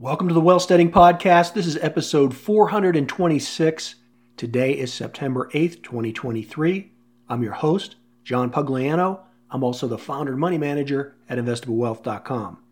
Welcome to the Wealthsteading Podcast. This is episode 426. Today is September 8th, 2023. I'm your host, John Pugliano. I'm also the founder and money manager at investablewealth.com.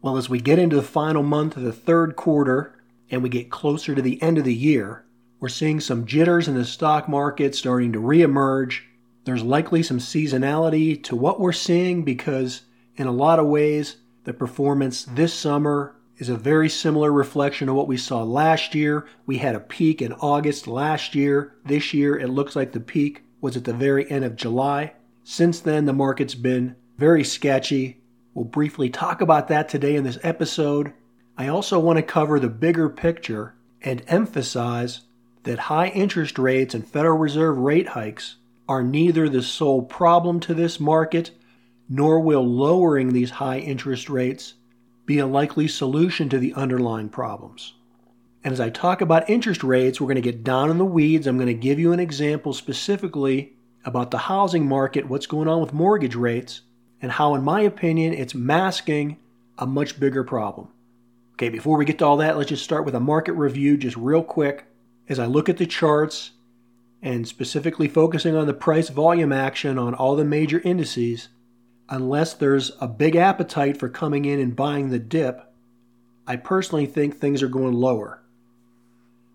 Well, as we get into the final month of the third quarter and we get closer to the end of the year, we're seeing some jitters in the stock market starting to reemerge. There's likely some seasonality to what we're seeing because, in a lot of ways, the performance this summer is a very similar reflection of what we saw last year. We had a peak in August last year. This year, it looks like the peak was at the very end of July. Since then, the market's been very sketchy. We'll briefly talk about that today in this episode. I also want to cover the bigger picture and emphasize that high interest rates and Federal Reserve rate hikes are neither the sole problem to this market, nor will lowering these high interest rates be a likely solution to the underlying problems. And as I talk about interest rates, we're going to get down in the weeds. I'm going to give you an example specifically about the housing market, what's going on with mortgage rates, and how, in my opinion, it's masking a much bigger problem. Okay, before we get to all that, let's just start with a market review, just real quick. As I look at the charts and specifically focusing on the price volume action on all the major indices, unless there's a big appetite for coming in and buying the dip, I personally think things are going lower.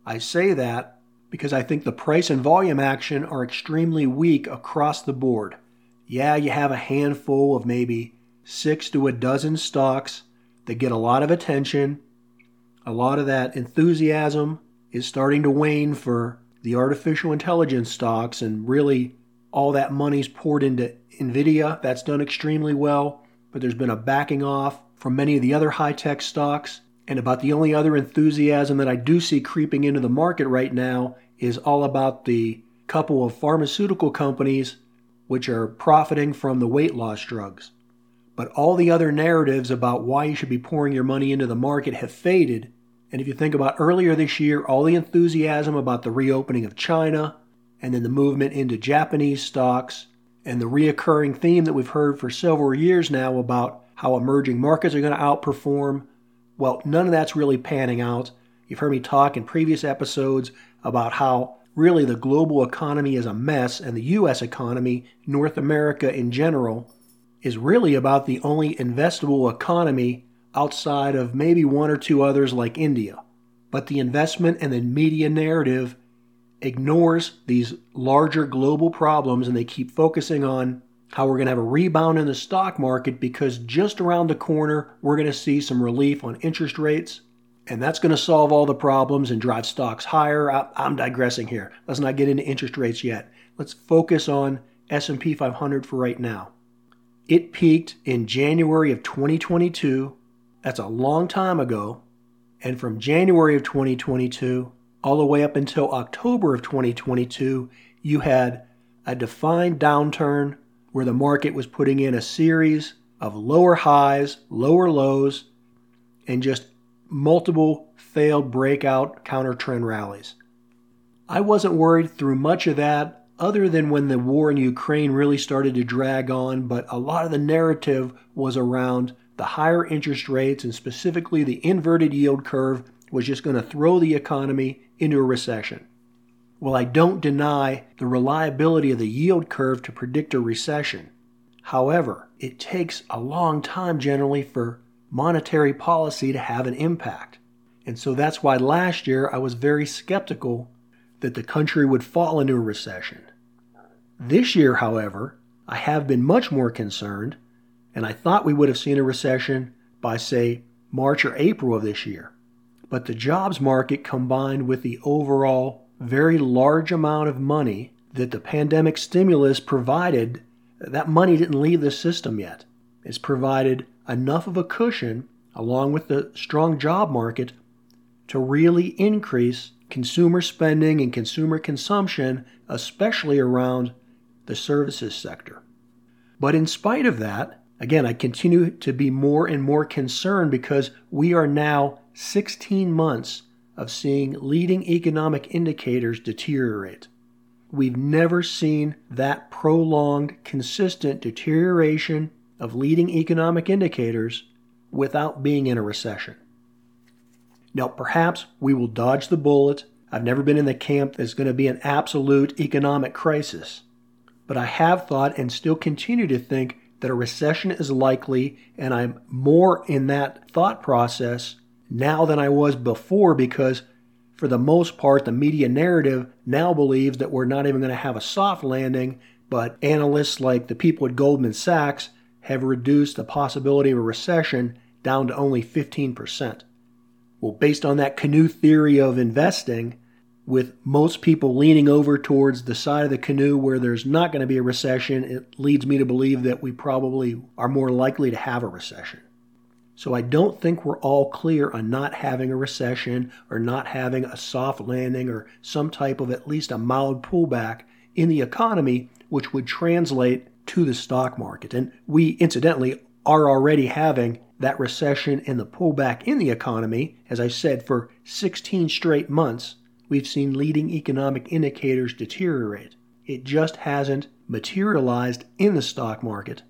I say that because I think the price and volume action are extremely weak across the board. Yeah, you have a handful of maybe six to a dozen stocks that get a lot of attention. A lot of that enthusiasm is starting to wane for the artificial intelligence stocks, and really all that money's poured into Nvidia. That's done extremely well, but there's been a backing off from many of the other high tech stocks. And about the only other enthusiasm that I do see creeping into the market right now is all about the couple of pharmaceutical companies which are profiting from the weight loss drugs. But all the other narratives about why you should be pouring your money into the market have faded. And if you think about earlier this year, all the enthusiasm about the reopening of China and then the movement into Japanese stocks and the reoccurring theme that we've heard for several years now about how emerging markets are going to outperform, well, none of that's really panning out. You've heard me talk in previous episodes about how really the global economy is a mess and the U.S. economy, North America in general, is really about the only investable economy outside of maybe one or two others like India. But the investment and the media narrative ignores these larger global problems and they keep focusing on how we're going to have a rebound in the stock market because just around the corner we're going to see some relief on interest rates and that's going to solve all the problems and drive stocks higher. I'm digressing here. Let's not get into interest rates yet. Let's focus on S&P 500 for right now. It peaked in January of 2022. That's a long time ago. And from January of 2022 all the way up until October of 2022, you had a defined downturn where the market was putting in a series of lower highs, lower lows, and just multiple failed breakout counter trend rallies. I wasn't worried through much of that other than when the war in Ukraine really started to drag on, but a lot of the narrative was around the higher interest rates and specifically the inverted yield curve was just going to throw the economy into a recession. Well, I don't deny the reliability of the yield curve to predict a recession. However, it takes a long time generally for monetary policy to have an impact. And so that's why last year I was very skeptical that the country would fall into a recession. This year, however, I have been much more concerned, and I thought we would have seen a recession by, say, March or April of this year. But the jobs market combined with the overall very large amount of money that the pandemic stimulus provided, that money didn't leave the system yet. It's provided enough of a cushion, along with the strong job market, to really increase consumer spending and consumer consumption, especially around the services sector. But in spite of that, again, I continue to be more and more concerned because we are now 16 months of seeing leading economic indicators deteriorate. We've never seen that prolonged, consistent deterioration of leading economic indicators without being in a recession. Now, perhaps we will dodge the bullet. I've never been in the camp that's going to be an absolute economic crisis. But I have thought and still continue to think that a recession is likely, and I'm more in that thought process now than I was before because, for the most part, the media narrative now believes that we're not even going to have a soft landing, but analysts like the people at Goldman Sachs have reduced the possibility of a recession down to only 15%. Well, based on that canoe theory of investing, with most people leaning over towards the side of the canoe where there's not going to be a recession, it leads me to believe that we probably are more likely to have a recession. So I don't think we're all clear on not having a recession or not having a soft landing or some type of at least a mild pullback in the economy, which would translate to the stock market. And we, incidentally, are already having that recession and the pullback in the economy. As I said, for 16 straight months, we've seen leading economic indicators deteriorate. It just hasn't materialized in the stock market.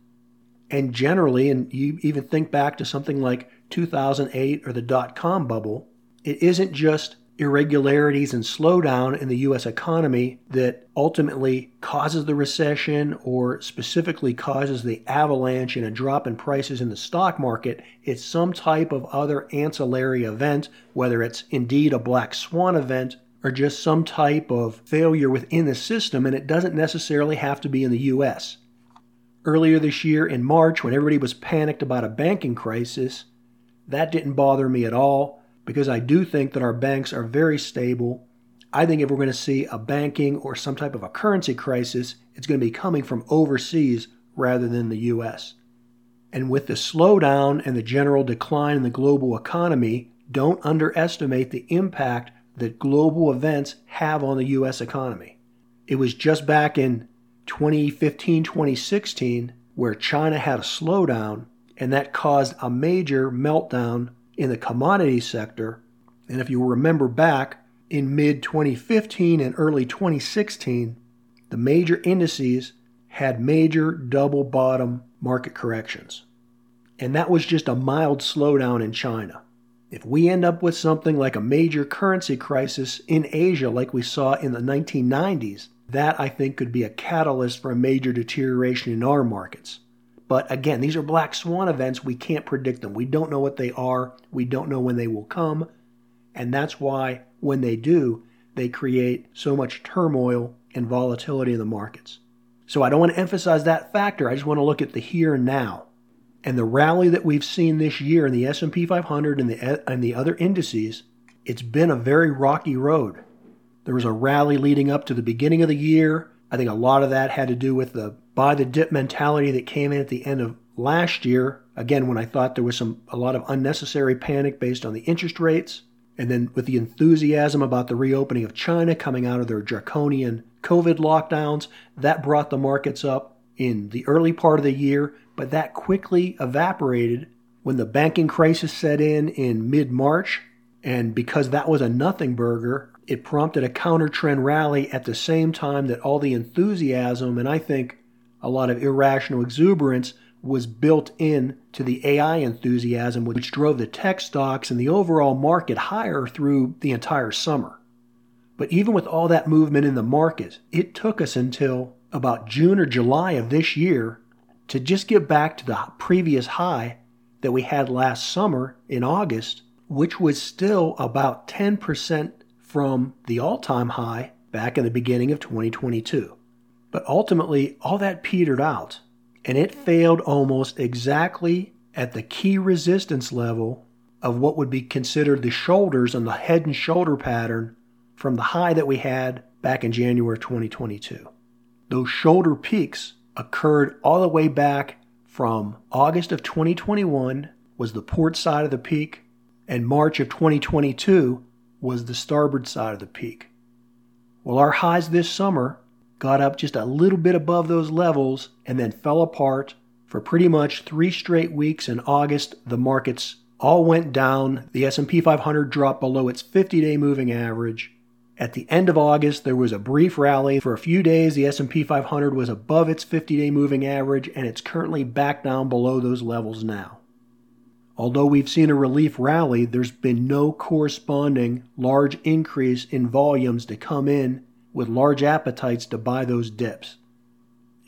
And generally, and you even think back to something like 2008 or the dot com bubble, it isn't just irregularities and slowdown in the U.S. economy that ultimately causes the recession or specifically causes the avalanche and a drop in prices in the stock market. It's some type of other ancillary event, whether it's indeed a black swan event or just some type of failure within the system, and it doesn't necessarily have to be in the U.S. Earlier this year in March, when everybody was panicked about a banking crisis, that didn't bother me at all because I do think that our banks are very stable. I think if we're going to see a banking or some type of a currency crisis, it's going to be coming from overseas rather than the US. And with the slowdown and the general decline in the global economy, don't underestimate the impact that global events have on the US economy. It was just back in 2015 2016 where China had a slowdown, and that caused a major meltdown in the commodity sector. And if you remember back in mid 2015 and early 2016, the major indices had major double bottom market corrections. And that was just a mild slowdown in China. If we end up with something like a major currency crisis in Asia, like we saw in the 1990s, that I think could be a catalyst for a major deterioration in our markets. But again, these are black swan events. We can't predict them. We don't know what they are. We don't know when they will come. And that's why, when they do, they create so much turmoil and volatility in the markets. So I don't want to emphasize that factor. I just want to look at the here and now. And the rally that we've seen this year in the S&P 500 and the and the other indices, it's been a very rocky road. There was a rally leading up to the beginning of the year. I think a lot of that had to do with the buy the dip mentality that came in at the end of last year. Again, when I thought there was some a lot of unnecessary panic based on the interest rates, and then with the enthusiasm about the reopening of China coming out of their draconian COVID lockdowns, that brought the markets up in the early part of the year, but that quickly evaporated when the banking crisis set in in mid March. And because that was a nothing burger, it prompted a counter trend rally at the same time that all the enthusiasm and I think a lot of irrational exuberance was built in to the AI enthusiasm, which drove the tech stocks and the overall market higher through the entire summer. But even with all that movement in the market, it took us until about June or July of this year to just get back to the previous high that we had last summer in August, which was still about 10% from the all time high back in the beginning of 2022. But ultimately, all that petered out, and it failed almost exactly at the key resistance level of what would be considered the shoulders on the head and shoulder pattern from the high that we had back in January 2022. Those shoulder peaks occurred all the way back from August of 2021 was the port side of the peak and March of 2022 was the starboard side of the peak. Well, our highs this summer got up just a little bit above those levels, and then fell apart. For pretty much three straight weeks in August, the markets all went down. The S&P 500 dropped below its 50-day moving average. At the end of August, there was a brief rally. For a few days, the S&P 500 was above its 50-day moving average, and it's currently back down below those levels now. Although we've seen a relief rally, there's been no corresponding large increase in volumes to come in with large appetites to buy those dips.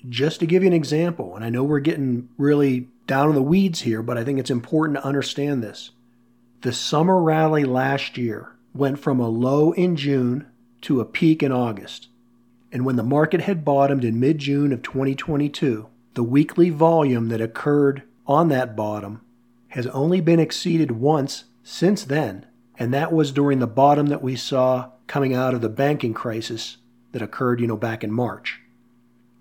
Just to give you an example, and I know we're getting really down in the weeds here, but I think it's important to understand this. The summer rally last year went from a low in June to a peak in August. And when the market had bottomed in mid June of 2022, the weekly volume that occurred on that bottom has only been exceeded once since then, and that was during the bottom that we saw coming out of the banking crisis that occurred, you know, back in March.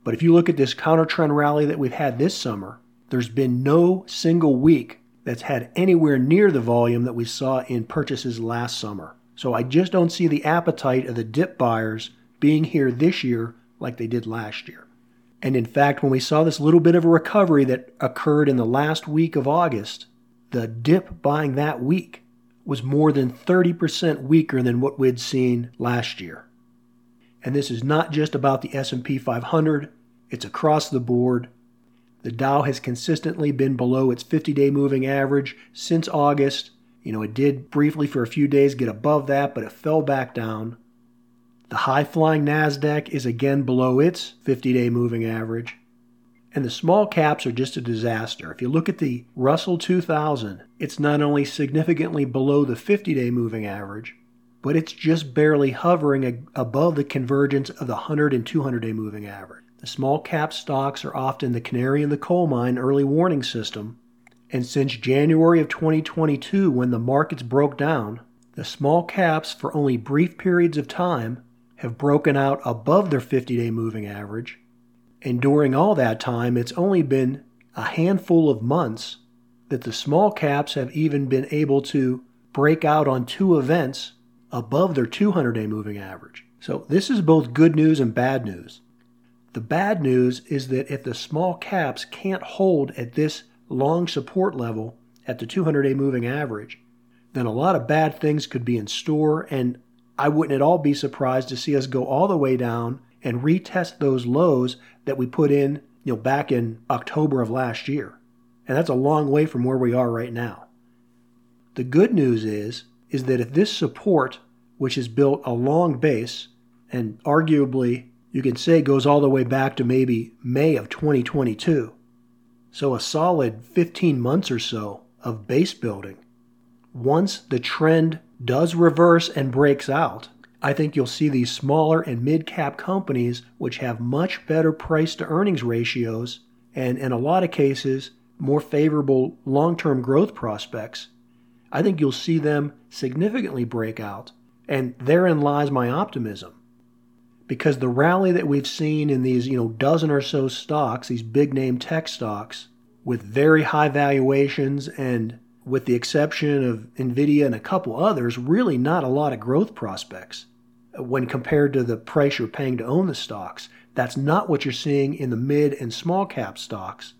But if you look at this counter trend rally that we've had this summer, there's been no single week that's had anywhere near the volume that we saw in purchases last summer. So I just don't see the appetite of the dip buyers being here this year like they did last year. And in fact, when we saw this little bit of a recovery that occurred in the last week of August, the dip buying that week was more than 30% weaker than what we'd seen last year. And this is not just about the S&P 500, it's across the board. The Dow has consistently been below its 50-day moving average since August. You know, it did briefly for a few days get above that, but it fell back down. The high-flying Nasdaq is again below its 50-day moving average. And the small caps are just a disaster. If you look at the Russell 2000, it's not only significantly below the 50 day moving average, but it's just barely hovering above the convergence of the 100 and 200 day moving average. The small cap stocks are often the canary in the coal mine early warning system. And since January of 2022, when the markets broke down, the small caps, for only brief periods of time, have broken out above their 50 day moving average and during all that time, it's only been a handful of months that the small caps have even been able to break out on two events above their 200 day moving average. So, this is both good news and bad news. The bad news is that if the small caps can't hold at this long support level at the 200 day moving average, then a lot of bad things could be in store, and I wouldn't at all be surprised to see us go all the way down and retest those lows that we put in, you know, back in October of last year. And that's a long way from where we are right now. The good news is is that if this support, which is built a long base and arguably you can say goes all the way back to maybe May of 2022, so a solid 15 months or so of base building, once the trend does reverse and breaks out, I think you'll see these smaller and mid cap companies, which have much better price to earnings ratios and, in a lot of cases, more favorable long term growth prospects. I think you'll see them significantly break out. And therein lies my optimism. Because the rally that we've seen in these, you know, dozen or so stocks, these big name tech stocks, with very high valuations and with the exception of Nvidia and a couple others, really not a lot of growth prospects when compared to the price you're paying to own the stocks. That's not what you're seeing in the mid and small cap stocks.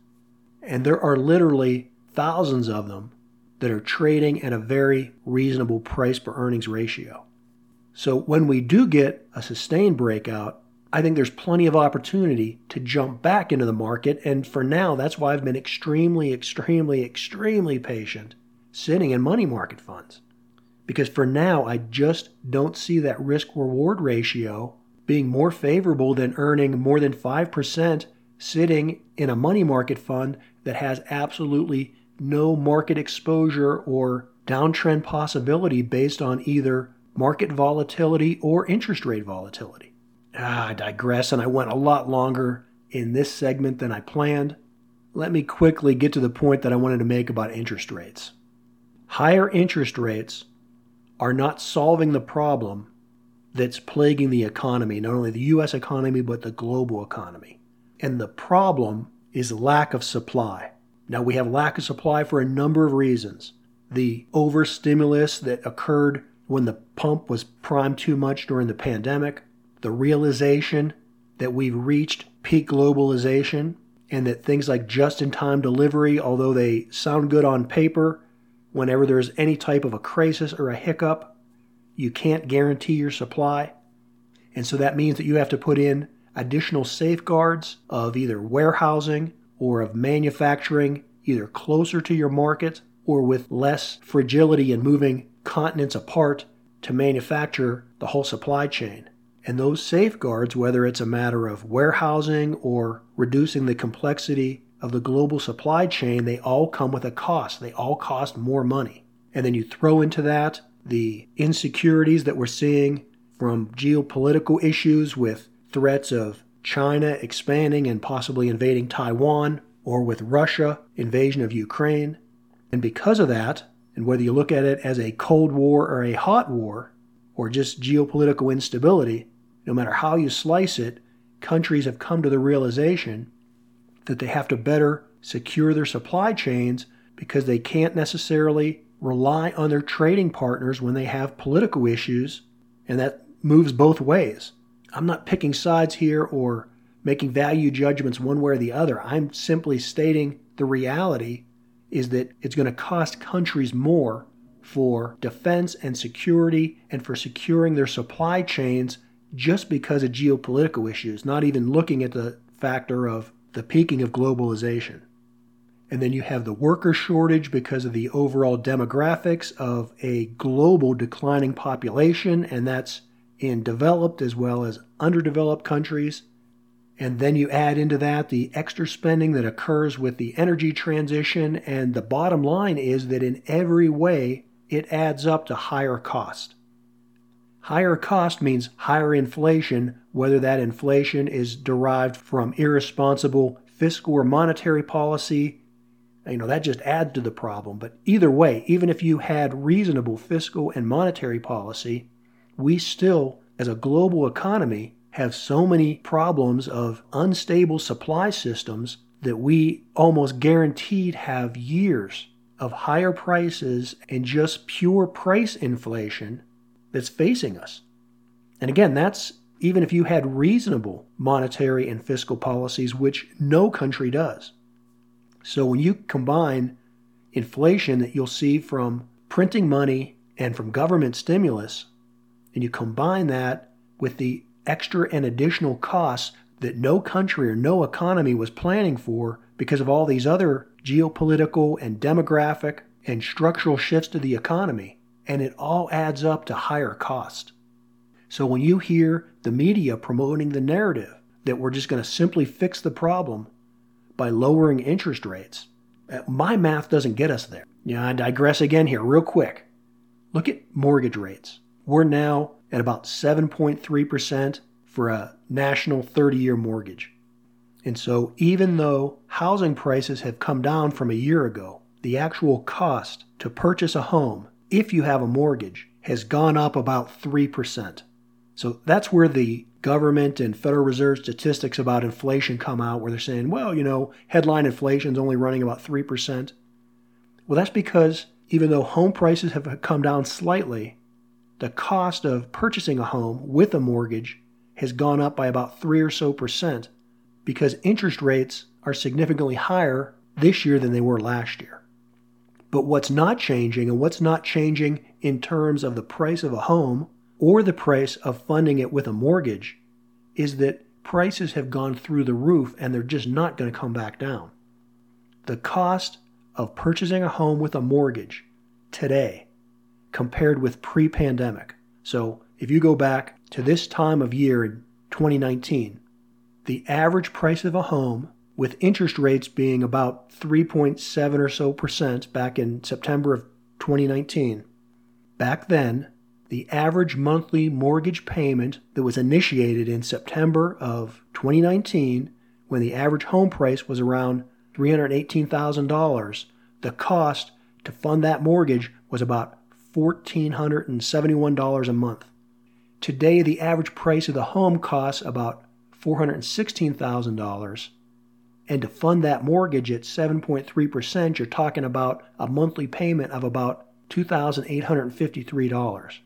And there are literally thousands of them that are trading at a very reasonable price per earnings ratio. So when we do get a sustained breakout, I think there's plenty of opportunity to jump back into the market. And for now, that's why I've been extremely, extremely, extremely patient sitting in money market funds. Because for now, I just don't see that risk reward ratio being more favorable than earning more than 5% sitting in a money market fund that has absolutely no market exposure or downtrend possibility based on either market volatility or interest rate volatility. Ah, I digress, and I went a lot longer in this segment than I planned. Let me quickly get to the point that I wanted to make about interest rates. Higher interest rates are not solving the problem that's plaguing the economy, not only the US economy, but the global economy. And the problem is lack of supply. Now, we have lack of supply for a number of reasons. The overstimulus that occurred when the pump was primed too much during the pandemic, the realization that we've reached peak globalization, and that things like just in time delivery, although they sound good on paper, whenever there's any type of a crisis or a hiccup, you can't guarantee your supply. And so that means that you have to put in additional safeguards of either warehousing or of manufacturing either closer to your market or with less fragility in moving continents apart to manufacture the whole supply chain. And those safeguards, whether it's a matter of warehousing or reducing the complexity of the global supply chain, they all come with a cost. They all cost more money. And then you throw into that the insecurities that we're seeing from geopolitical issues with threats of China expanding and possibly invading Taiwan, or with Russia invasion of Ukraine. And because of that, and whether you look at it as a Cold War or a hot war, or just geopolitical instability, no matter how you slice it, countries have come to the realization that they have to better secure their supply chains because they can't necessarily rely on their trading partners when they have political issues, and that moves both ways. I'm not picking sides here or making value judgments one way or the other. I'm simply stating the reality is that it's going to cost countries more for defense and security and for securing their supply chains just because of geopolitical issues, not even looking at the factor of the peaking of globalization. And then you have the worker shortage because of the overall demographics of a global declining population, and that's in developed as well as underdeveloped countries. And then you add into that the extra spending that occurs with the energy transition. And the bottom line is that in every way, it adds up to higher cost. Higher cost means higher inflation, whether that inflation is derived from irresponsible fiscal or monetary policy. You know, that just adds to the problem. But either way, even if you had reasonable fiscal and monetary policy, we still, as a global economy, have so many problems of unstable supply systems that we almost guaranteed have years of higher prices and just pure price inflation that's facing us. And again, that's even if you had reasonable monetary and fiscal policies, which no country does. So when you combine inflation that you'll see from printing money and from government stimulus and you combine that with the extra and additional costs that no country or no economy was planning for because of all these other geopolitical and demographic and structural shifts to the economy, and it all adds up to higher cost. So when you hear the media promoting the narrative that we're just going to simply fix the problem by lowering interest rates, uh, my math doesn't get us there. Yeah, I digress again here, real quick. Look at mortgage rates. We're now at about 7.3% for a national 30 year mortgage. And so, even though housing prices have come down from a year ago, the actual cost to purchase a home, if you have a mortgage, has gone up about 3%. So, that's where the government and Federal Reserve statistics about inflation come out, where they're saying, well, you know, headline inflation is only running about 3%. Well, that's because even though home prices have come down slightly, the cost of purchasing a home with a mortgage has gone up by about 3 or so percent because interest rates are significantly higher this year than they were last year. But what's not changing, and what's not changing in terms of the price of a home or the price of funding it with a mortgage, is that prices have gone through the roof and they're just not going to come back down. The cost of purchasing a home with a mortgage today compared with pre pandemic. So if you go back to this time of year in 2019, the average price of a home with interest rates being about 3.7 or so percent back in September of 2019. Back then, the average monthly mortgage payment that was initiated in September of 2019, when the average home price was around $318,000, the cost to fund that mortgage was about $1,471 a month. Today, the average price of the home costs about $416,000. And to fund that mortgage at 7.3%, you're talking about a monthly payment of about $2,853.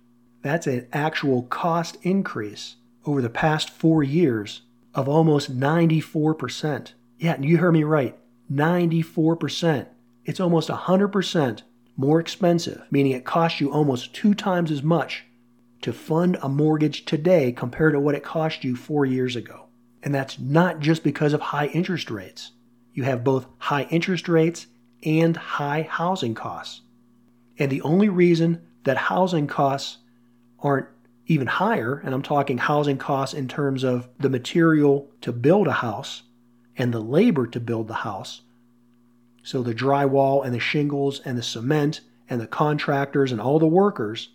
That's an actual cost increase over the past four years of almost 94%. Yeah, you heard me right 94%. It's almost 100% more expensive, meaning it costs you almost two times as much to fund a mortgage today compared to what it cost you four years ago. And that's not just because of high interest rates. You have both high interest rates and high housing costs. And the only reason that housing costs aren't even higher, and I'm talking housing costs in terms of the material to build a house and the labor to build the house. So the drywall and the shingles and the cement and the contractors and all the workers,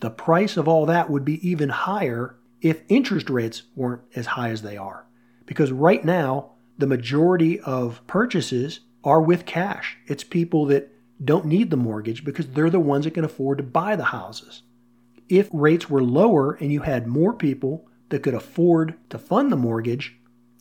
the price of all that would be even higher if interest rates weren't as high as they are. Because right now, the majority of purchases are with cash. It's people that don't need the mortgage because they're the ones that can afford to buy the houses. If rates were lower and you had more people that could afford to fund the mortgage,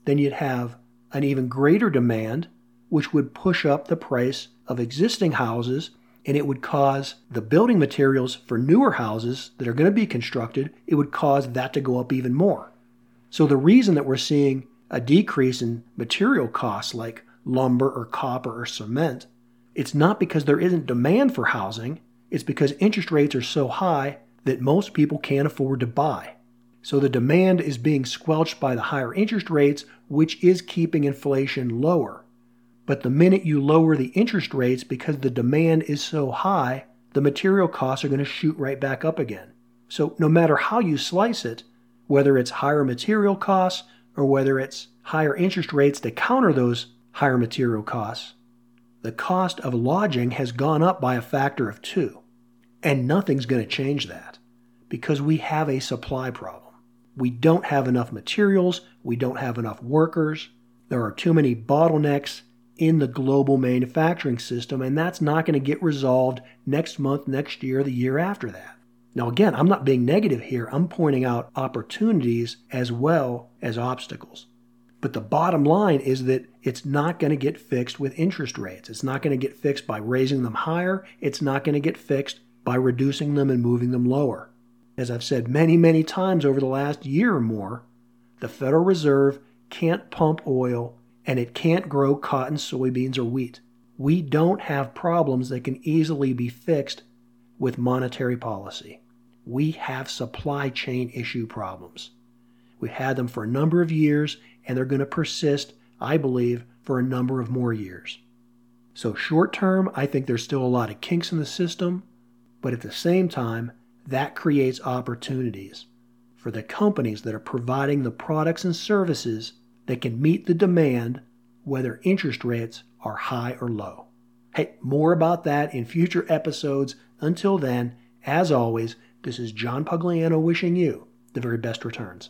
then you'd have an even greater demand, which would push up the price of existing houses and it would cause the building materials for newer houses that are going to be constructed, it would cause that to go up even more. So the reason that we're seeing a decrease in material costs like lumber or copper or cement, it's not because there isn't demand for housing, it's because interest rates are so high that most people can't afford to buy. So the demand is being squelched by the higher interest rates, which is keeping inflation lower. But the minute you lower the interest rates because the demand is so high, the material costs are going to shoot right back up again. So no matter how you slice it, whether it's higher material costs or whether it's higher interest rates to counter those higher material costs, the cost of lodging has gone up by a factor of two. And nothing's going to change that because we have a supply problem. We don't have enough materials, we don't have enough workers, there are too many bottlenecks in the global manufacturing system, and that's not going to get resolved next month, next year, the year after that. Now, again, I'm not being negative here. I'm pointing out opportunities as well as obstacles. But the bottom line is that it's not going to get fixed with interest rates. It's not going to get fixed by raising them higher. It's not going to get fixed by reducing them and moving them lower. As I've said many, many times over the last year or more, the Federal Reserve can't pump oil and it can't grow cotton, soybeans, or wheat. We don't have problems that can easily be fixed with monetary policy. We have supply chain issue problems. We've had them for a number of years, and they're going to persist, I believe, for a number of more years. So, short term, I think there's still a lot of kinks in the system, but at the same time, that creates opportunities for the companies that are providing the products and services that can meet the demand whether interest rates are high or low. Hey, more about that in future episodes. Until then, as always, this is John Pugliano wishing you the very best returns.